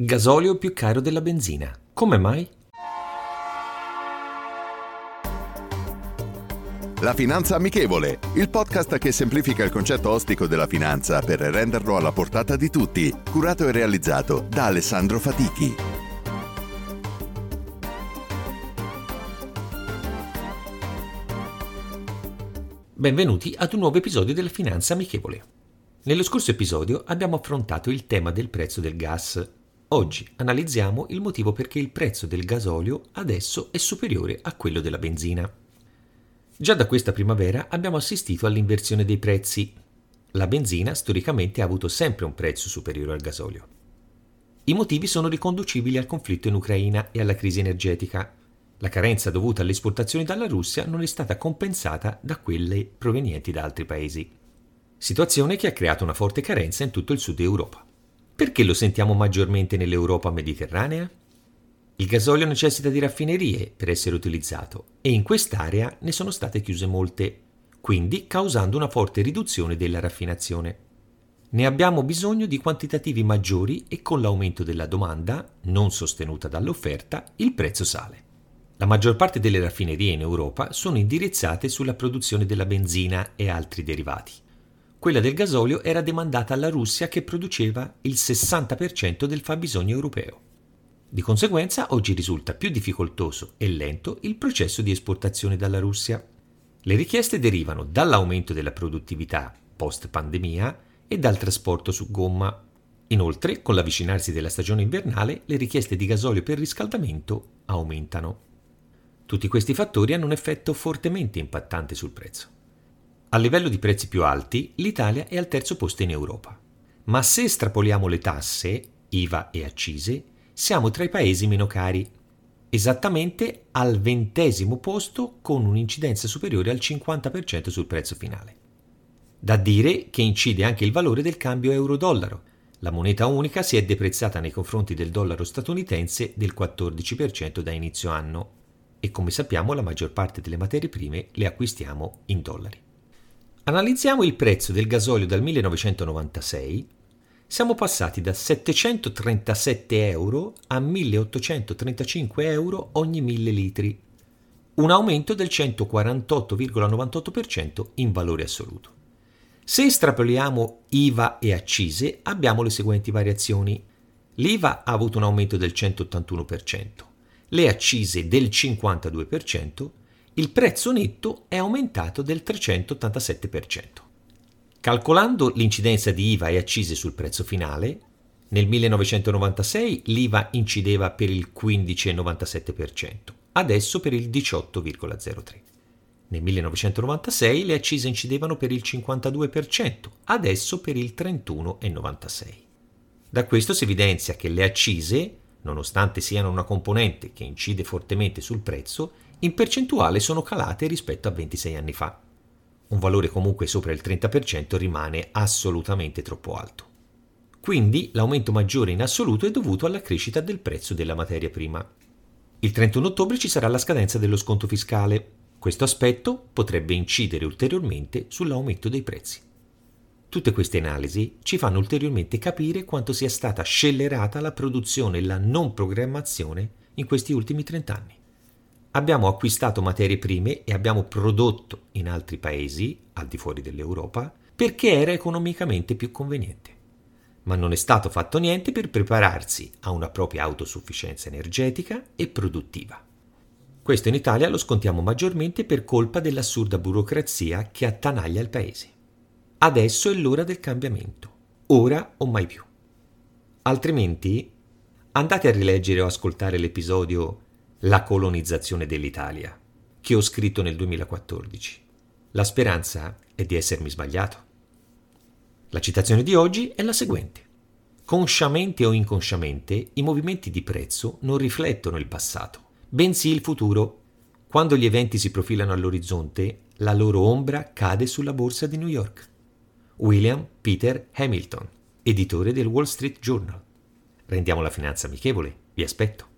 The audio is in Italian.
Gasolio più caro della benzina. Come mai? La Finanza Amichevole, il podcast che semplifica il concetto ostico della finanza per renderlo alla portata di tutti, curato e realizzato da Alessandro Fatichi. Benvenuti ad un nuovo episodio della Finanza Amichevole. Nello scorso episodio abbiamo affrontato il tema del prezzo del gas. Oggi analizziamo il motivo perché il prezzo del gasolio adesso è superiore a quello della benzina. Già da questa primavera abbiamo assistito all'inversione dei prezzi. La benzina storicamente ha avuto sempre un prezzo superiore al gasolio. I motivi sono riconducibili al conflitto in Ucraina e alla crisi energetica. La carenza dovuta alle esportazioni dalla Russia non è stata compensata da quelle provenienti da altri paesi. Situazione che ha creato una forte carenza in tutto il sud Europa. Perché lo sentiamo maggiormente nell'Europa mediterranea? Il gasolio necessita di raffinerie per essere utilizzato e in quest'area ne sono state chiuse molte, quindi causando una forte riduzione della raffinazione. Ne abbiamo bisogno di quantitativi maggiori e con l'aumento della domanda, non sostenuta dall'offerta, il prezzo sale. La maggior parte delle raffinerie in Europa sono indirizzate sulla produzione della benzina e altri derivati. Quella del gasolio era demandata alla Russia che produceva il 60% del fabbisogno europeo. Di conseguenza oggi risulta più difficoltoso e lento il processo di esportazione dalla Russia. Le richieste derivano dall'aumento della produttività post pandemia e dal trasporto su gomma. Inoltre, con l'avvicinarsi della stagione invernale, le richieste di gasolio per riscaldamento aumentano. Tutti questi fattori hanno un effetto fortemente impattante sul prezzo. A livello di prezzi più alti, l'Italia è al terzo posto in Europa. Ma se estrapoliamo le tasse, IVA e accise, siamo tra i paesi meno cari, esattamente al ventesimo posto con un'incidenza superiore al 50% sul prezzo finale. Da dire che incide anche il valore del cambio euro-dollaro. La moneta unica si è deprezzata nei confronti del dollaro statunitense del 14% da inizio anno e come sappiamo la maggior parte delle materie prime le acquistiamo in dollari. Analizziamo il prezzo del gasolio dal 1996. Siamo passati da 737 euro a 1835 euro ogni 1000 litri, un aumento del 148,98% in valore assoluto. Se estrapoliamo IVA e accise abbiamo le seguenti variazioni. L'IVA ha avuto un aumento del 181%, le accise del 52%, il prezzo netto è aumentato del 387%. Calcolando l'incidenza di IVA e accise sul prezzo finale, nel 1996 l'IVA incideva per il 15,97%, adesso per il 18,03%. Nel 1996 le accise incidevano per il 52%, adesso per il 31,96%. Da questo si evidenzia che le accise nonostante siano una componente che incide fortemente sul prezzo, in percentuale sono calate rispetto a 26 anni fa. Un valore comunque sopra il 30% rimane assolutamente troppo alto. Quindi l'aumento maggiore in assoluto è dovuto alla crescita del prezzo della materia prima. Il 31 ottobre ci sarà la scadenza dello sconto fiscale. Questo aspetto potrebbe incidere ulteriormente sull'aumento dei prezzi. Tutte queste analisi ci fanno ulteriormente capire quanto sia stata scellerata la produzione e la non programmazione in questi ultimi 30 anni. Abbiamo acquistato materie prime e abbiamo prodotto in altri paesi, al di fuori dell'Europa, perché era economicamente più conveniente. Ma non è stato fatto niente per prepararsi a una propria autosufficienza energetica e produttiva. Questo in Italia lo scontiamo maggiormente per colpa dell'assurda burocrazia che attanaglia il paese. Adesso è l'ora del cambiamento, ora o mai più. Altrimenti andate a rileggere o ascoltare l'episodio La colonizzazione dell'Italia, che ho scritto nel 2014. La speranza è di essermi sbagliato. La citazione di oggi è la seguente. Consciamente o inconsciamente, i movimenti di prezzo non riflettono il passato, bensì il futuro. Quando gli eventi si profilano all'orizzonte, la loro ombra cade sulla borsa di New York. William Peter Hamilton, editore del Wall Street Journal. Rendiamo la finanza amichevole, vi aspetto.